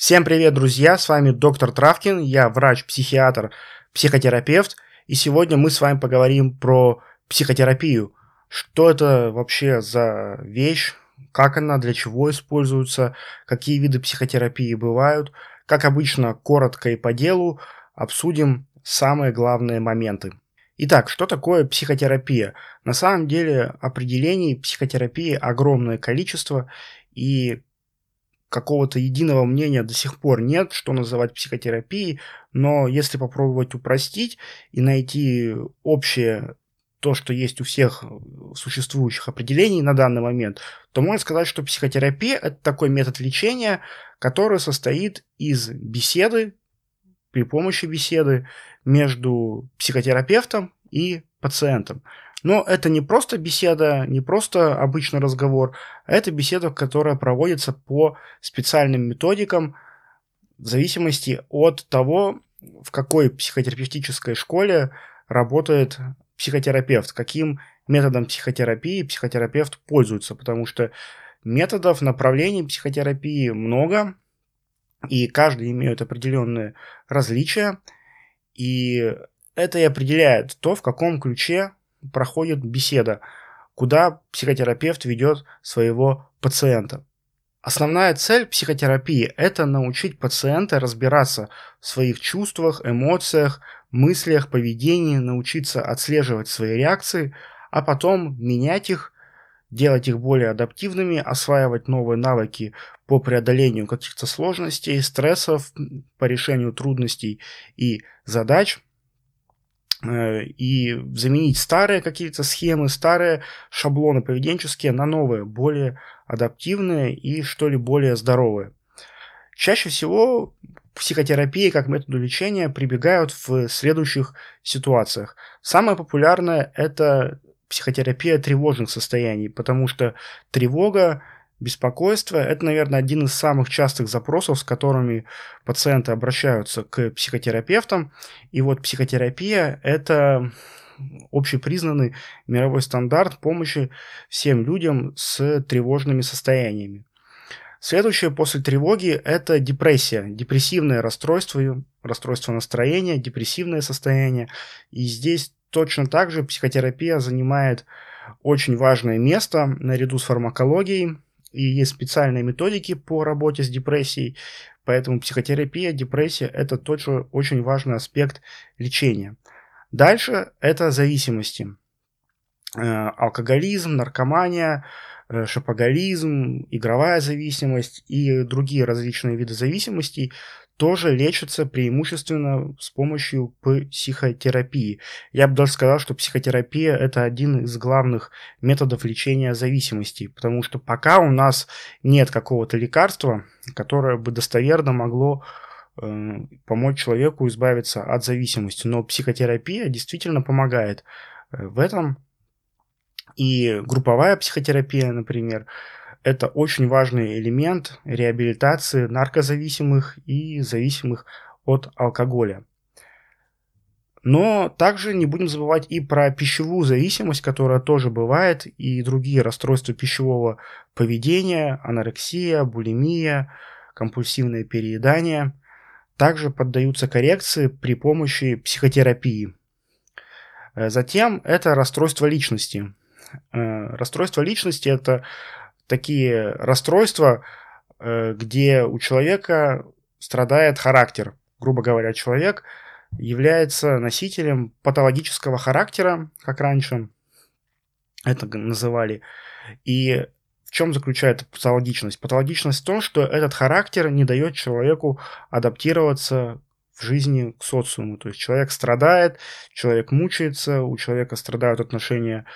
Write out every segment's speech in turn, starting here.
Всем привет, друзья! С вами доктор Травкин, я врач-психиатр, психотерапевт, и сегодня мы с вами поговорим про психотерапию. Что это вообще за вещь, как она, для чего используется, какие виды психотерапии бывают. Как обычно, коротко и по делу обсудим самые главные моменты. Итак, что такое психотерапия? На самом деле определений психотерапии огромное количество, и какого-то единого мнения до сих пор нет, что называть психотерапией, но если попробовать упростить и найти общее то, что есть у всех существующих определений на данный момент, то можно сказать, что психотерапия – это такой метод лечения, который состоит из беседы, при помощи беседы между психотерапевтом и пациентом. Но это не просто беседа, не просто обычный разговор, а это беседа, которая проводится по специальным методикам в зависимости от того, в какой психотерапевтической школе работает психотерапевт, каким методом психотерапии психотерапевт пользуется, потому что методов, направлений психотерапии много, и каждый имеет определенные различия, и это и определяет то, в каком ключе проходит беседа, куда психотерапевт ведет своего пациента. Основная цель психотерапии – это научить пациента разбираться в своих чувствах, эмоциях, мыслях, поведении, научиться отслеживать свои реакции, а потом менять их, делать их более адаптивными, осваивать новые навыки по преодолению каких-то сложностей, стрессов, по решению трудностей и задач – и заменить старые какие-то схемы, старые шаблоны поведенческие на новые, более адаптивные и что ли более здоровые. Чаще всего психотерапии как методу лечения прибегают в следующих ситуациях. Самое популярное – это психотерапия тревожных состояний, потому что тревога Беспокойство – это, наверное, один из самых частых запросов, с которыми пациенты обращаются к психотерапевтам. И вот психотерапия – это общепризнанный мировой стандарт помощи всем людям с тревожными состояниями. Следующее после тревоги – это депрессия, депрессивное расстройство, расстройство настроения, депрессивное состояние. И здесь точно так же психотерапия занимает очень важное место наряду с фармакологией – и есть специальные методики по работе с депрессией, поэтому психотерапия, депрессия – это тоже очень важный аспект лечения. Дальше это зависимости. Э, алкоголизм, наркомания, э, шопоголизм, игровая зависимость и другие различные виды зависимостей тоже лечатся преимущественно с помощью психотерапии. Я бы даже сказал, что психотерапия – это один из главных методов лечения зависимости, потому что пока у нас нет какого-то лекарства, которое бы достоверно могло э, помочь человеку избавиться от зависимости. Но психотерапия действительно помогает э, в этом. И групповая психотерапия, например, это очень важный элемент реабилитации наркозависимых и зависимых от алкоголя. Но также не будем забывать и про пищевую зависимость, которая тоже бывает, и другие расстройства пищевого поведения, анорексия, булимия, компульсивное переедание, также поддаются коррекции при помощи психотерапии. Затем это расстройство личности. Э, расстройство личности – это такие расстройства, э, где у человека страдает характер. Грубо говоря, человек является носителем патологического характера, как раньше это называли. И в чем заключается патологичность? Патологичность в том, что этот характер не дает человеку адаптироваться в жизни к социуму. То есть человек страдает, человек мучается, у человека страдают отношения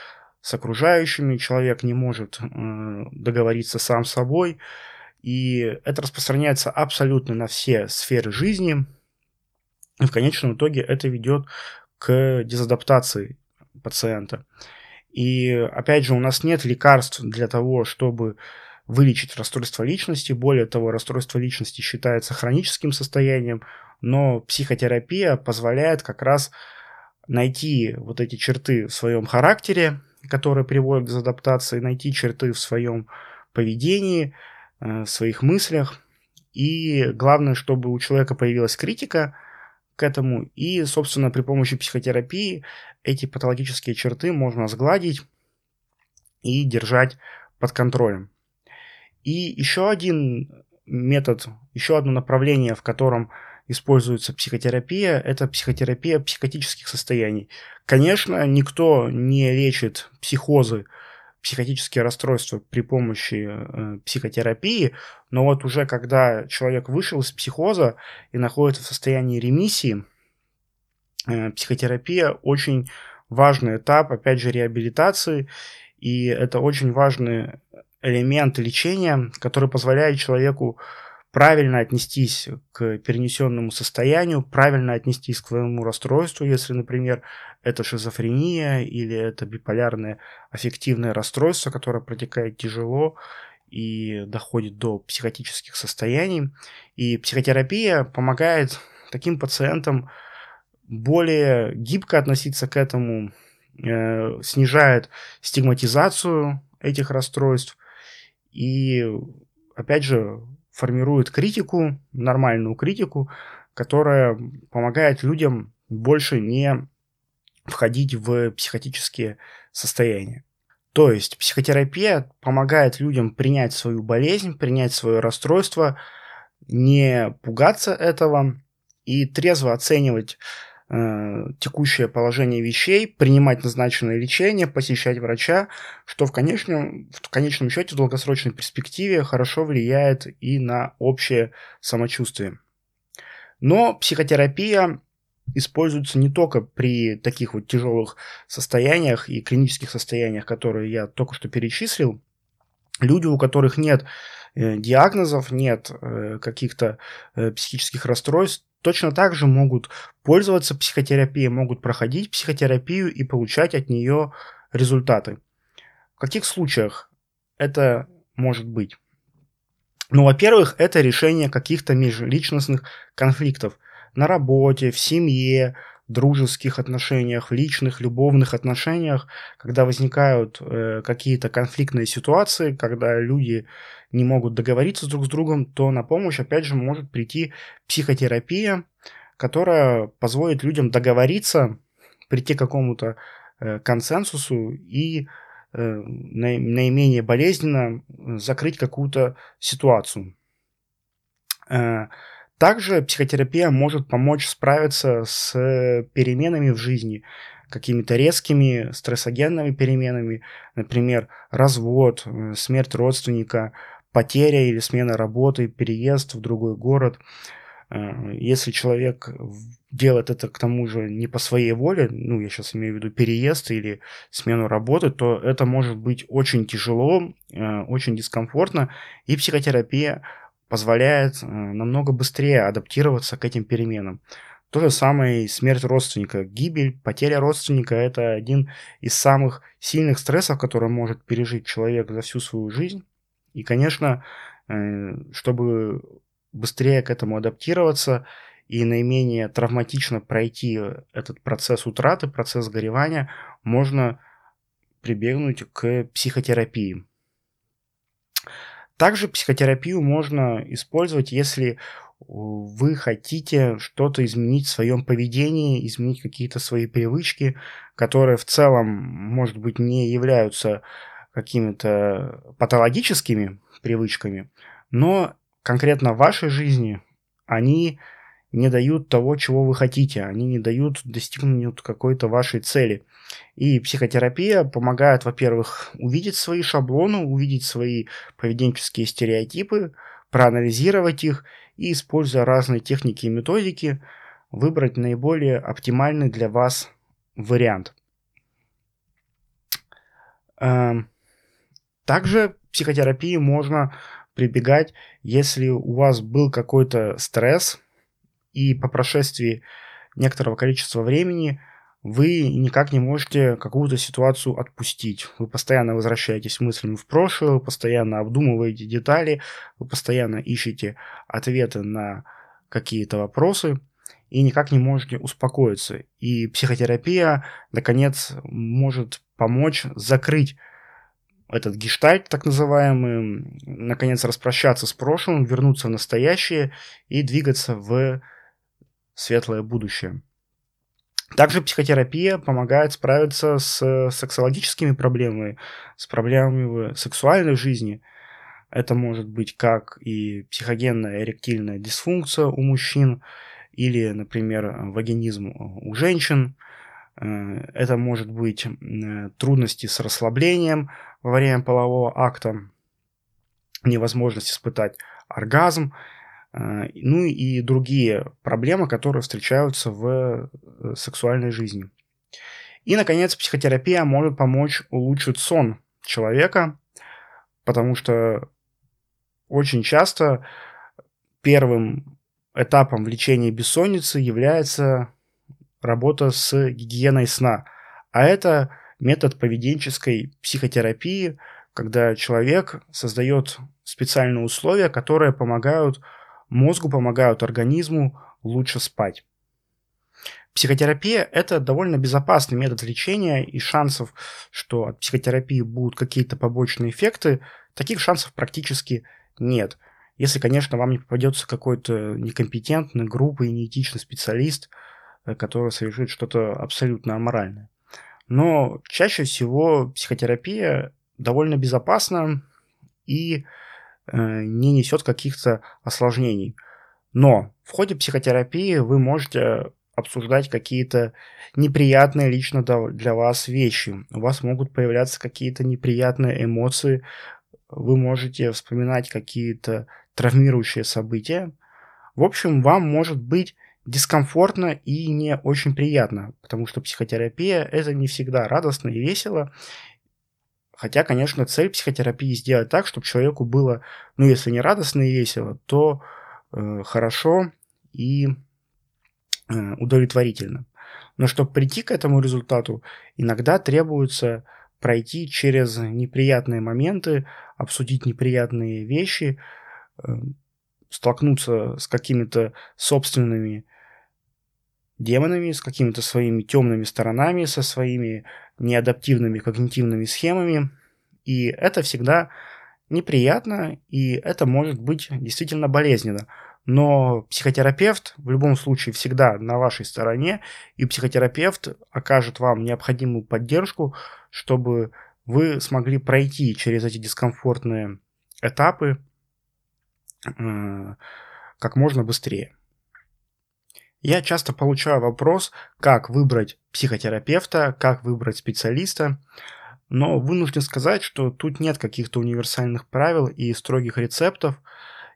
с окружающими, человек не может э, договориться сам с собой, и это распространяется абсолютно на все сферы жизни, и в конечном итоге это ведет к дезадаптации пациента. И опять же, у нас нет лекарств для того, чтобы вылечить расстройство личности. Более того, расстройство личности считается хроническим состоянием, но психотерапия позволяет как раз найти вот эти черты в своем характере, которые приводят к дезадаптации, найти черты в своем поведении, э, в своих мыслях И главное, чтобы у человека появилась критика к этому. И, собственно, при помощи психотерапии эти патологические черты можно сгладить и держать под контролем. И еще один метод, еще одно направление, в котором используется психотерапия, это психотерапия психотических состояний. Конечно, никто не лечит психозы, психотические расстройства при помощи э, психотерапии, но вот уже когда человек вышел из психоза и находится в состоянии ремиссии, э, психотерапия очень важный этап, опять же, реабилитации, и это очень важный элемент лечения, который позволяет человеку правильно отнестись к перенесенному состоянию, правильно отнестись к своему расстройству, если, например, это шизофрения или это биполярное аффективное расстройство, которое протекает тяжело и доходит до психотических состояний. И психотерапия помогает таким пациентам более гибко относиться к этому, э, снижает стигматизацию этих расстройств и, опять же, формирует критику, нормальную критику, которая помогает людям больше не входить в психотические состояния. То есть психотерапия помогает людям принять свою болезнь, принять свое расстройство, не пугаться этого и трезво оценивать текущее положение вещей, принимать назначенное лечение, посещать врача, что в конечном, в конечном счете в долгосрочной перспективе хорошо влияет и на общее самочувствие. Но психотерапия используется не только при таких вот тяжелых состояниях и клинических состояниях, которые я только что перечислил. Люди, у которых нет э, диагнозов, нет э, каких-то э, психических расстройств, точно так же могут пользоваться психотерапией, могут проходить психотерапию и получать от нее результаты. В каких случаях это может быть? Ну, во-первых, это решение каких-то межличностных конфликтов на работе, в семье, дружеских отношениях, личных, любовных отношениях, когда возникают э, какие-то конфликтные ситуации, когда люди не могут договориться друг с другом, то на помощь, опять же, может прийти психотерапия, которая позволит людям договориться, прийти к какому-то э, консенсусу и э, наименее болезненно закрыть какую-то ситуацию. Э, также психотерапия может помочь справиться с переменами в жизни, какими-то резкими стрессогенными переменами, например, развод, э, смерть родственника, потеря или смена работы, переезд в другой город. Э, если человек делает это к тому же не по своей воле, ну, я сейчас имею в виду переезд или смену работы, то это может быть очень тяжело, э, очень дискомфортно, и психотерапия позволяет э, намного быстрее адаптироваться к этим переменам. То же самое и смерть родственника. Гибель, потеря родственника – это один из самых сильных стрессов, который может пережить человек за всю свою жизнь. И, конечно, э, чтобы быстрее к этому адаптироваться и наименее травматично пройти этот процесс утраты, процесс горевания, можно прибегнуть к психотерапии. Также психотерапию можно использовать, если вы хотите что-то изменить в своем поведении, изменить какие-то свои привычки, которые в целом, может быть, не являются какими-то патологическими привычками, но конкретно в вашей жизни они не дают того, чего вы хотите, они не дают достигнуть какой-то вашей цели. И психотерапия помогает, во-первых, увидеть свои шаблоны, увидеть свои поведенческие стереотипы, проанализировать их и, используя разные техники и методики, выбрать наиболее оптимальный для вас вариант. Эм, также психотерапии можно прибегать, если у вас был какой-то стресс, и по прошествии некоторого количества времени – вы никак не можете какую-то ситуацию отпустить. Вы постоянно возвращаетесь мыслями в прошлое, вы постоянно обдумываете детали, вы постоянно ищете ответы на какие-то вопросы и никак не можете успокоиться. И психотерапия, наконец, может помочь закрыть этот гештальт, так называемый, наконец распрощаться с прошлым, вернуться в настоящее и двигаться в светлое будущее. Также психотерапия помогает справиться с сексологическими проблемами, с проблемами сексуальной жизни. Это может быть как и психогенная эректильная дисфункция у мужчин, или, например, вагинизм у женщин. Э, это может быть трудности с расслаблением во время полового акта, невозможность испытать оргазм, ну и другие проблемы, которые встречаются в э, сексуальной жизни. И, наконец, психотерапия может помочь улучшить сон человека, потому что очень часто первым этапом в лечении бессонницы является работа с гигиеной сна. А это метод поведенческой психотерапии, когда человек создает специальные условия, которые помогают мозгу, помогают организму лучше спать. Психотерапия – это довольно безопасный метод лечения, и шансов, что от психотерапии будут какие-то побочные эффекты, таких шансов практически нет. Если, конечно, вам не попадется какой-то некомпетентный, грубый, неэтичный специалист, э, который совершит что-то абсолютно аморальное. Но чаще всего психотерапия довольно безопасна и э, не несет каких-то осложнений. Но в ходе психотерапии вы можете обсуждать какие-то неприятные лично для вас вещи. У вас могут появляться какие-то неприятные эмоции, вы можете вспоминать какие-то травмирующие события. В общем, вам может быть дискомфортно и не очень приятно, потому что психотерапия это не всегда радостно и весело. Хотя, конечно, цель психотерапии сделать так, чтобы человеку было, ну, если не радостно и весело, то э, хорошо и э, удовлетворительно. Но чтобы прийти к этому результату, иногда требуется пройти через неприятные моменты, обсудить неприятные вещи, э, столкнуться с какими-то собственными демонами, с какими-то своими темными сторонами, со своими неадаптивными когнитивными схемами. И это всегда неприятно, и это может быть действительно болезненно. Но психотерапевт в любом случае всегда на вашей стороне, и психотерапевт окажет вам необходимую поддержку, чтобы вы смогли пройти через эти дискомфортные этапы э, как можно быстрее. Я часто получаю вопрос, как выбрать психотерапевта, как выбрать специалиста, но вынужден сказать, что тут нет каких-то универсальных правил и строгих рецептов –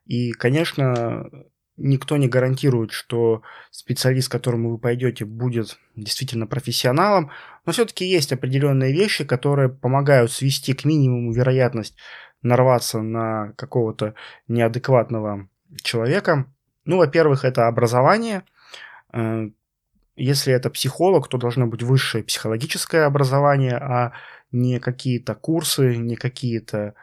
и, конечно, никто не гарантирует, что специалист, к которому вы пойдете, будет действительно профессионалом, но все-таки есть определенные вещи, которые помогают свести к минимуму вероятность нарваться на какого-то неадекватного человека. Ну, во-первых, это образование. Э, если это психолог, то должно быть высшее психологическое образование, а не какие-то курсы, не какие-то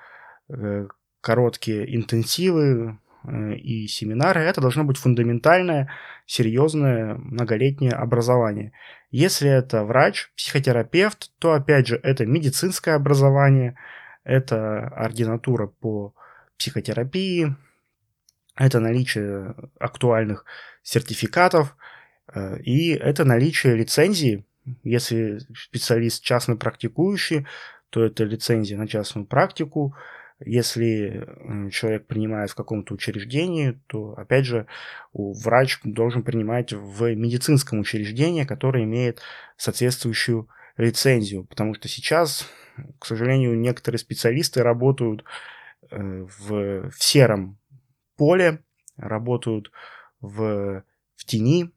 э, короткие интенсивы э, и семинары, это должно быть фундаментальное, серьезное, многолетнее образование. Если это врач, психотерапевт, то опять же это медицинское образование, это ординатура по психотерапии, это наличие актуальных сертификатов и это наличие лицензии. Если специалист частно практикующий, то это лицензия на частную практику, если человек принимает в каком-то учреждении, то, опять же, врач должен принимать в медицинском учреждении, которое имеет соответствующую лицензию. Потому что сейчас, к сожалению, некоторые специалисты работают э, в, в сером поле, работают в, в тени,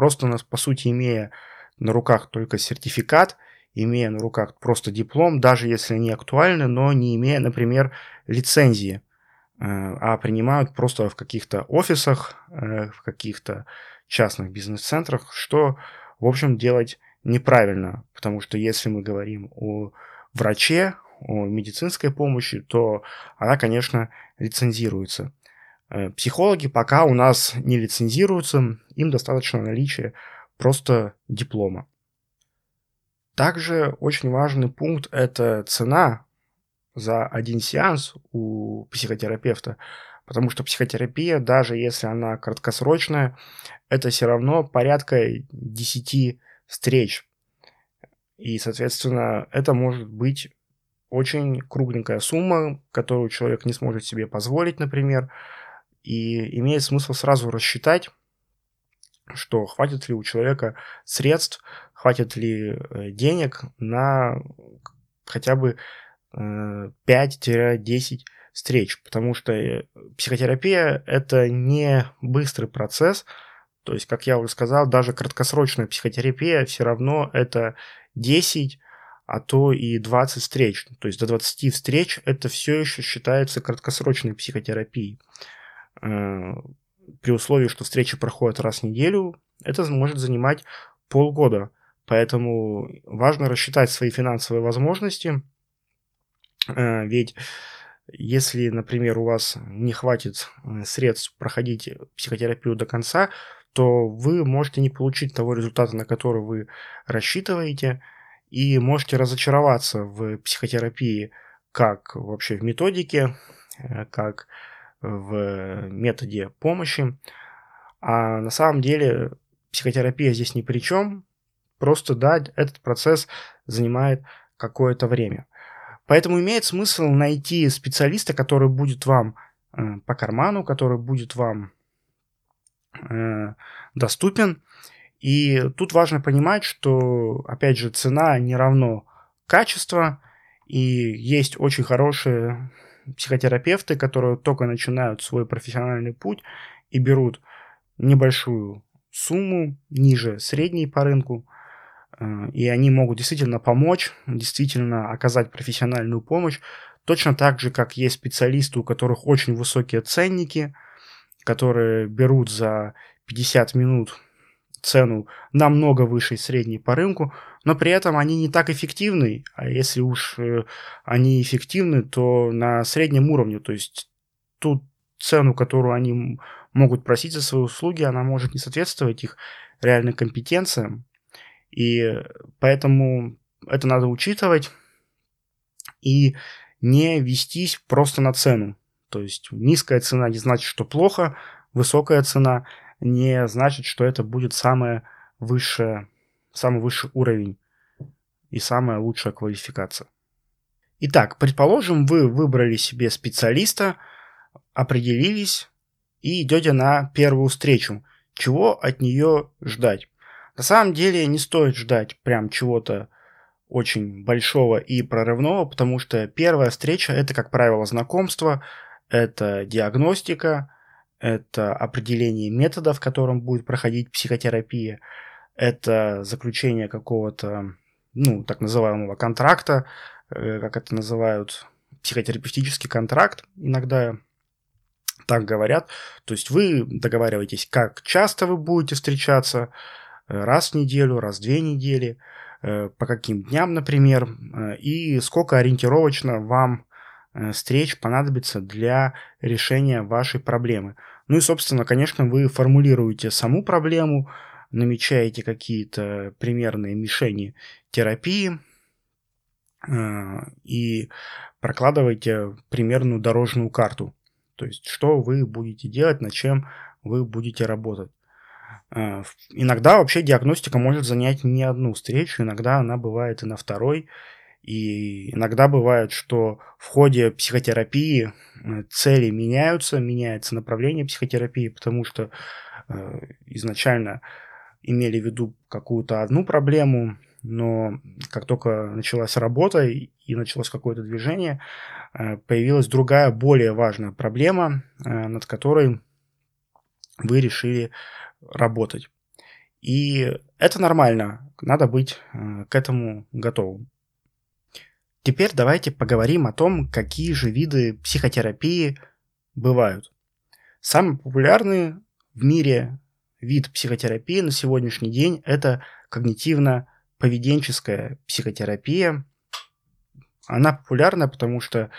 просто, по сути, имея на руках только сертификат – имея на руках просто диплом, даже если они актуальны, но не имея, например, лицензии, э, а принимают просто в каких-то офисах, э, в каких-то частных бизнес-центрах, что, в общем, делать неправильно, потому что если мы говорим о враче, о медицинской помощи, то она, конечно, лицензируется. Э, психологи пока у нас не лицензируются, им достаточно наличия просто диплома. Также очень важный пункт – это цена за один сеанс у психотерапевта, потому что психотерапия, даже если она краткосрочная, это все равно порядка 10 встреч. И, соответственно, это может быть очень кругленькая сумма, которую человек не сможет себе позволить, например, и имеет смысл сразу рассчитать, что хватит ли у человека средств, хватит ли э, денег на хотя бы 5-10 э, встреч, потому что э, психотерапия – это не быстрый процесс, то есть, как я уже сказал, даже краткосрочная психотерапия все равно это 10, а то и 20 встреч. То есть до 20 встреч это все еще считается краткосрочной психотерапией. При условии, что встречи проходят раз в неделю, это может занимать полгода. Поэтому важно рассчитать свои финансовые возможности, э, ведь если, например, у вас не хватит э, средств проходить психотерапию до конца, то вы можете не получить того результата, на который вы рассчитываете, и можете разочароваться в психотерапии как вообще в методике, э, как в методе помощи. А на самом деле психотерапия здесь ни при чем, просто да, этот процесс занимает какое-то время. Поэтому имеет смысл найти специалиста, который будет вам э, по карману, который будет вам э, доступен. И тут важно понимать, что, опять же, цена не равно качество, и есть очень хорошие психотерапевты, которые только начинают свой профессиональный путь и берут небольшую сумму ниже средней по рынку, э, и они могут действительно помочь, действительно оказать профессиональную помощь, точно так же, как есть специалисты, у которых очень высокие ценники, которые берут за 50 минут цену намного выше средней по рынку, но при этом они не так эффективны, а если уж э, они эффективны, то на среднем уровне, то есть ту цену, которую они могут просить за свои услуги, она может не соответствовать их реальным компетенциям, и поэтому это надо учитывать и не вестись просто на цену. То есть низкая цена не значит, что плохо, высокая цена не значит, что это будет самая высшая, самый высший уровень и самая лучшая квалификация. Итак, предположим, вы выбрали себе специалиста, определились и идете на первую встречу. Чего от нее ждать? На самом деле не стоит ждать прям чего-то очень большого и прорывного, потому что первая встреча это, как правило, знакомство, это диагностика, это определение методов, которым будет проходить психотерапия, это заключение какого-то, ну, так называемого контракта, э, как это называют, психотерапевтический контракт, иногда так говорят. То есть вы договариваетесь, как часто вы будете встречаться, э, раз в неделю, раз в две недели, э, по каким дням, например, и сколько ориентировочно вам встреч понадобится для решения вашей проблемы. Ну и, собственно, конечно, вы формулируете саму проблему, намечаете какие-то примерные мишени терапии э, и прокладываете примерную дорожную карту. То есть, что вы будете делать, над чем вы будете работать. Э, иногда вообще диагностика может занять не одну встречу, иногда она бывает и на второй, и иногда бывает, что в ходе психотерапии э, цели меняются, меняется направление психотерапии, потому что изначально имели в виду какую-то одну проблему, но как только началась работа и началось какое-то движение, э, появилась другая, более важная проблема, э, над которой вы решили работать. И это нормально, надо быть э, к этому готовым. Теперь давайте поговорим о том, какие же виды психотерапии бывают. Самый популярный в мире вид психотерапии на сегодняшний день – это когнитивно-поведенческая психотерапия. Она популярна, потому что,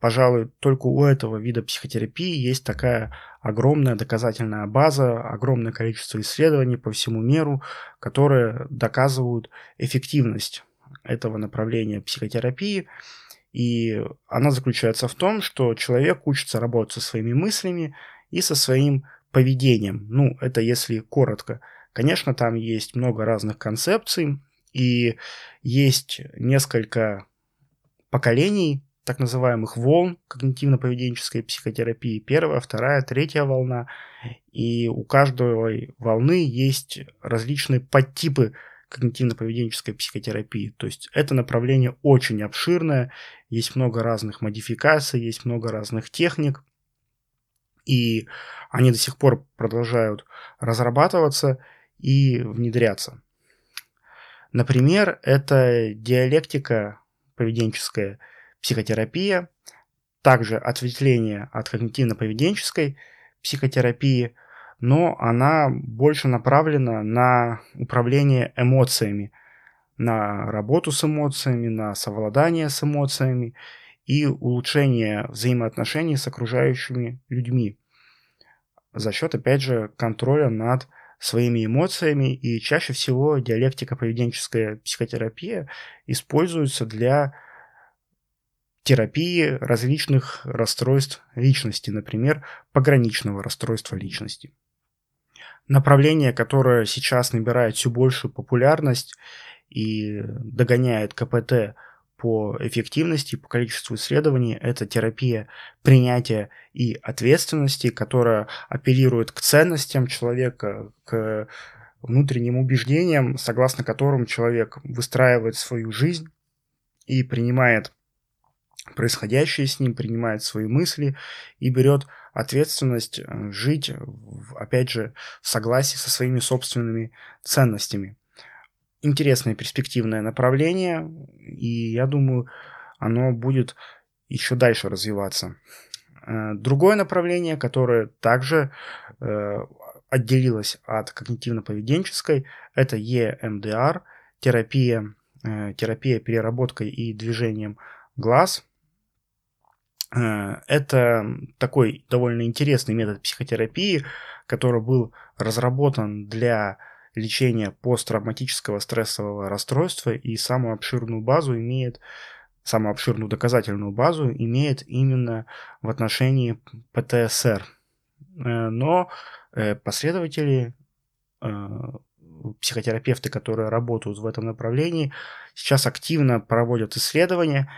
пожалуй, только у этого вида психотерапии есть такая огромная доказательная база, огромное количество исследований по всему миру, которые доказывают эффективность этого направления психотерапии. И она заключается в том, что человек учится работать со своими мыслями и со своим поведением. Ну, это если коротко. Конечно, там есть много разных концепций, и есть несколько поколений так называемых волн когнитивно-поведенческой психотерапии. Первая, вторая, третья волна. И у каждой волны есть различные подтипы когнитивно-поведенческой психотерапии. То есть это направление очень обширное, есть много разных модификаций, есть много разных техник, и они до сих пор продолжают разрабатываться и внедряться. Например, это диалектика поведенческая психотерапия, также ответвление от когнитивно-поведенческой психотерапии, но она больше направлена на управление эмоциями, на работу с эмоциями, на совладание с эмоциями и улучшение взаимоотношений с окружающими людьми за счет, опять же, контроля над своими эмоциями, и чаще всего диалектика-поведенческая психотерапия используется для терапии различных расстройств личности, например, пограничного расстройства личности. Направление, которое сейчас набирает все большую популярность и догоняет КПТ по эффективности, по количеству исследований, это терапия принятия и ответственности, которая апеллирует к ценностям человека, к внутренним убеждениям, согласно которым человек выстраивает свою жизнь и принимает происходящее с ним, принимает свои мысли и берет ответственность э, жить, опять же, в согласии со своими собственными ценностями интересное перспективное направление, и я думаю, оно будет еще дальше развиваться. Э, другое направление, которое также э, отделилось от когнитивно-поведенческой, это EMDR, терапия, э, терапия переработкой и движением глаз. Это такой довольно интересный метод психотерапии, который был разработан для лечения посттравматического стрессового расстройства и самую обширную базу имеет, самую обширную доказательную базу имеет именно в отношении ПТСР. Э, но э, последователи, э, психотерапевты, которые работают в этом направлении, сейчас активно проводят исследования,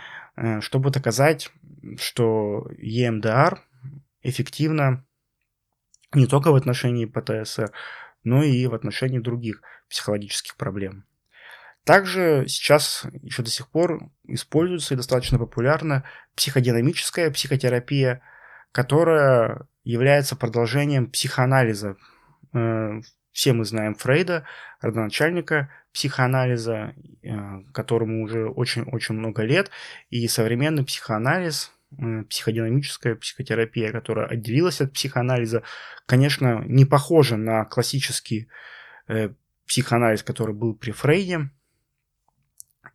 чтобы доказать, что EMDR эффективно не только в отношении ПТСР, но и в отношении других психологических проблем. Также сейчас еще до сих пор используется и достаточно популярна психодинамическая психотерапия, которая является продолжением психоанализа. Э, все мы знаем Фрейда, родоначальника психоанализа, э, которому уже очень-очень много лет, и современный психоанализ психодинамическая психотерапия, которая отделилась от психоанализа, конечно, не похожа на классический э, психоанализ, который был при Фрейде.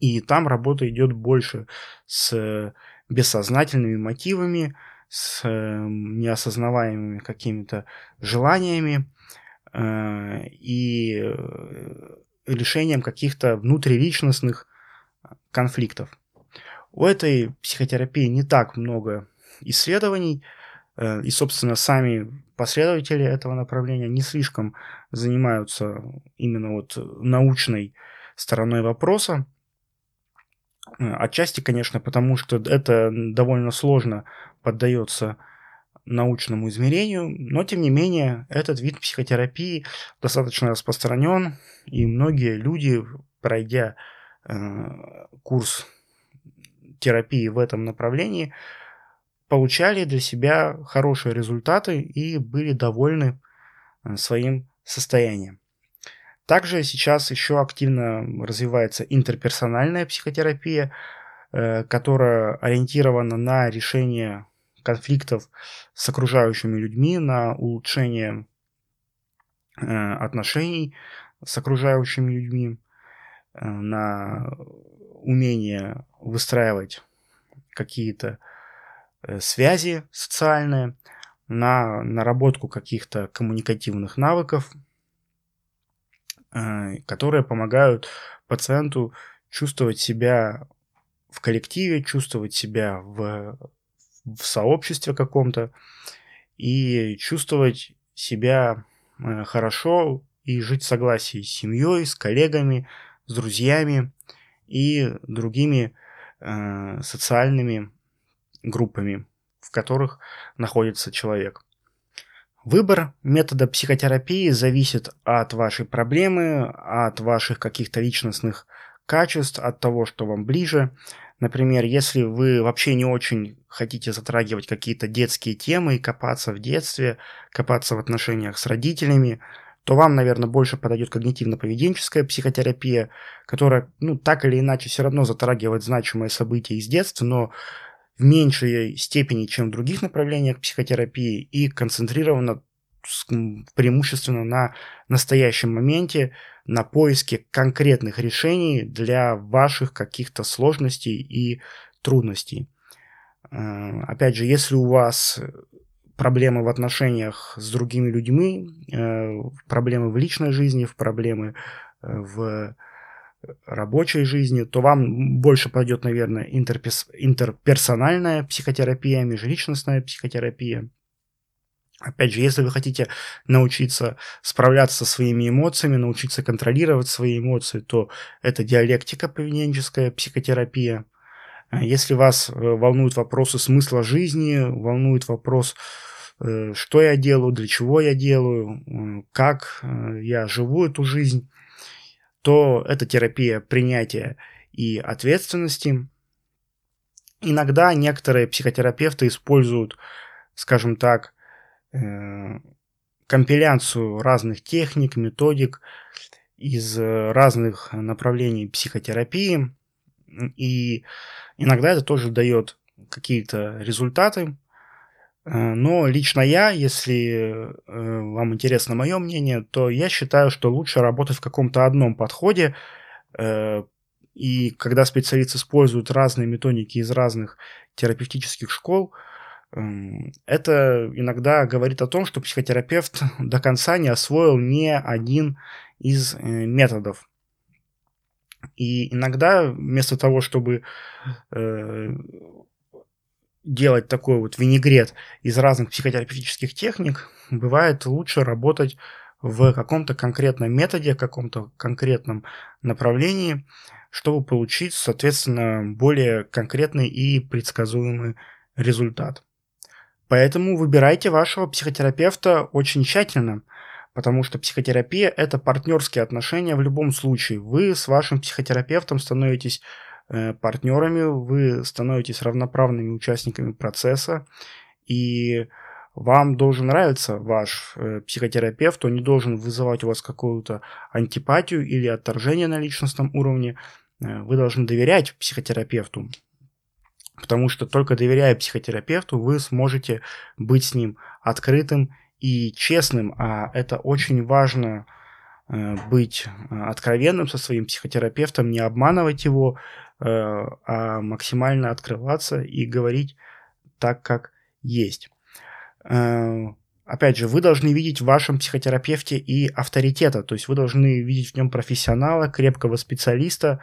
И там работа идет больше с бессознательными мотивами, с э, неосознаваемыми какими-то желаниями э, и решением каких-то внутриличностных конфликтов. У этой психотерапии не так много исследований, э, и, собственно, сами последователи этого направления не слишком занимаются именно вот научной стороной вопроса. Э, отчасти, конечно, потому что это довольно сложно поддается научному измерению, но тем не менее этот вид психотерапии достаточно распространен, и многие люди, пройдя э, курс терапии в этом направлении получали для себя хорошие результаты и были довольны э, своим состоянием. Также сейчас еще активно развивается интерперсональная психотерапия, э, которая ориентирована на решение конфликтов с окружающими людьми, на улучшение э, отношений с окружающими людьми, на умение выстраивать какие-то э, связи социальные, на наработку каких-то коммуникативных навыков, э, которые помогают пациенту чувствовать себя в коллективе, чувствовать себя в, в сообществе каком-то и чувствовать себя э, хорошо и жить в согласии с семьей, с коллегами, с друзьями и другими э, социальными группами, в которых находится человек. Выбор метода психотерапии зависит от вашей проблемы, от ваших каких-то личностных качеств, от того, что вам ближе. Например, если вы вообще не очень хотите затрагивать какие-то детские темы и копаться в детстве, копаться в отношениях с родителями, то вам, наверное, больше подойдет когнитивно-поведенческая психотерапия, которая, ну, так или иначе все равно затрагивает значимые события из детства, но в меньшей степени, чем в других направлениях психотерапии, и концентрирована преимущественно на настоящем моменте, на поиске конкретных решений для ваших каких-то сложностей и трудностей. Э, опять же, если у вас проблемы в отношениях с другими людьми, э, проблемы в личной жизни, в проблемы э, в рабочей жизни, то вам больше пойдет, наверное, интерпес, интерперсональная психотерапия, межличностная психотерапия. Опять же, если вы хотите научиться справляться со своими эмоциями, научиться контролировать свои эмоции, то это диалектика поведенческая психотерапия. Если вас э, волнуют вопросы смысла жизни, волнует вопрос, э, что я делаю, для чего я делаю, как э, я живу эту жизнь, то это терапия принятия и ответственности. Иногда некоторые психотерапевты используют, скажем так, компиляцию разных техник, методик из разных направлений психотерапии. И иногда это тоже дает какие-то результаты. Э, но лично я, если э, вам интересно мое мнение, то я считаю, что лучше работать в каком-то одном подходе. Э, и когда специалист использует разные методики из разных терапевтических школ, эм, это иногда говорит о том, что психотерапевт до конца не освоил ни один из методов. И иногда вместо того, чтобы делать такой вот винегрет из разных психотерапевтических техник, бывает лучше работать в каком-то конкретном методе, каком-то конкретном направлении, чтобы получить, соответственно, более конкретный и предсказуемый результат. Поэтому выбирайте вашего психотерапевта очень тщательно, потому что психотерапия – это партнерские отношения в любом случае. Вы с вашим психотерапевтом становитесь Э, партнерами, вы становитесь равноправными участниками процесса, и вам должен нравиться ваш э, психотерапевт, он не должен вызывать у вас какую-то антипатию или отторжение на личностном уровне. Э, вы должны доверять психотерапевту, потому что только доверяя психотерапевту, вы сможете быть с ним открытым и честным, а это очень важно быть откровенным со своим психотерапевтом, не обманывать его, Э, а максимально открываться и говорить так, как есть. Э, опять же, вы должны видеть в вашем психотерапевте и авторитета, то есть вы должны видеть в нем профессионала, крепкого специалиста,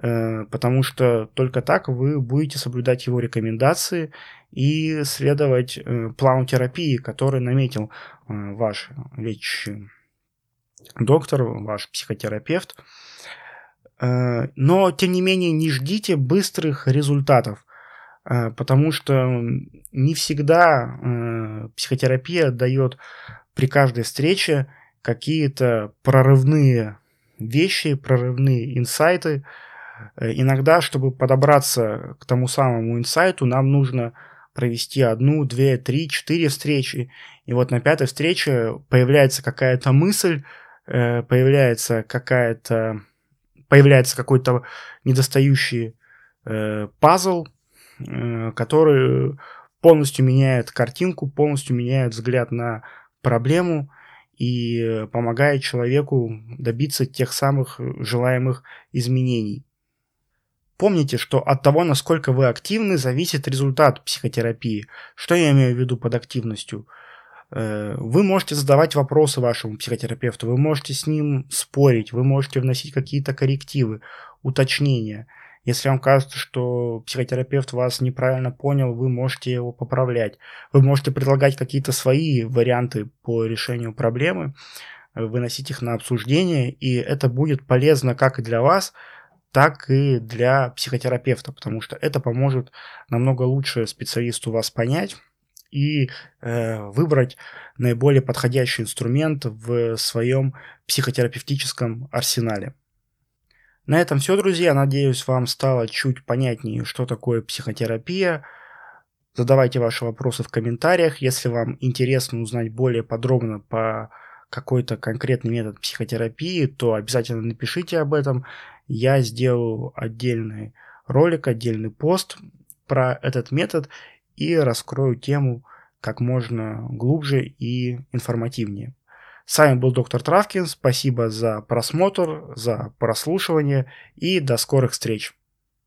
э, потому что только так вы будете соблюдать его рекомендации и следовать плану терапии, который наметил ваш лечащий доктор, ваш психотерапевт. Э, но, тем не менее, не ждите быстрых результатов, э, потому что не всегда э, психотерапия дает при каждой встрече какие-то прорывные вещи, прорывные инсайты. Иногда, чтобы подобраться к тому самому инсайту, нам нужно провести одну, две, три, четыре встречи. И вот на пятой встрече появляется какая-то мысль, появляется какая-то появляется какой-то недостающий э, пазл, э, который полностью меняет картинку, полностью меняет взгляд на проблему и помогает человеку добиться тех самых желаемых изменений. Помните, что от того, насколько вы активны, зависит результат психотерапии. Что я имею в виду под активностью? Э, вы можете задавать вопросы вашему психотерапевту, вы можете с ним спорить, вы можете вносить какие-то коррективы, уточнения. Если вам кажется, что психотерапевт вас неправильно понял, вы можете его поправлять. Вы можете предлагать какие-то свои варианты по решению проблемы, выносить их на обсуждение, и это будет полезно как и для вас, так и для психотерапевта, потому что это поможет намного лучше специалисту вас понять и э, выбрать наиболее подходящий инструмент в своем психотерапевтическом арсенале. На этом все, друзья. Надеюсь, вам стало чуть понятнее, что такое психотерапия. Задавайте ваши вопросы в комментариях. Если вам интересно узнать более подробно по какой-то конкретный метод психотерапии, то обязательно напишите об этом. Я сделаю отдельный ролик, отдельный пост про этот метод и раскрою тему как можно глубже и информативнее. С вами был доктор Травкин. Спасибо за просмотр, за прослушивание и до скорых встреч.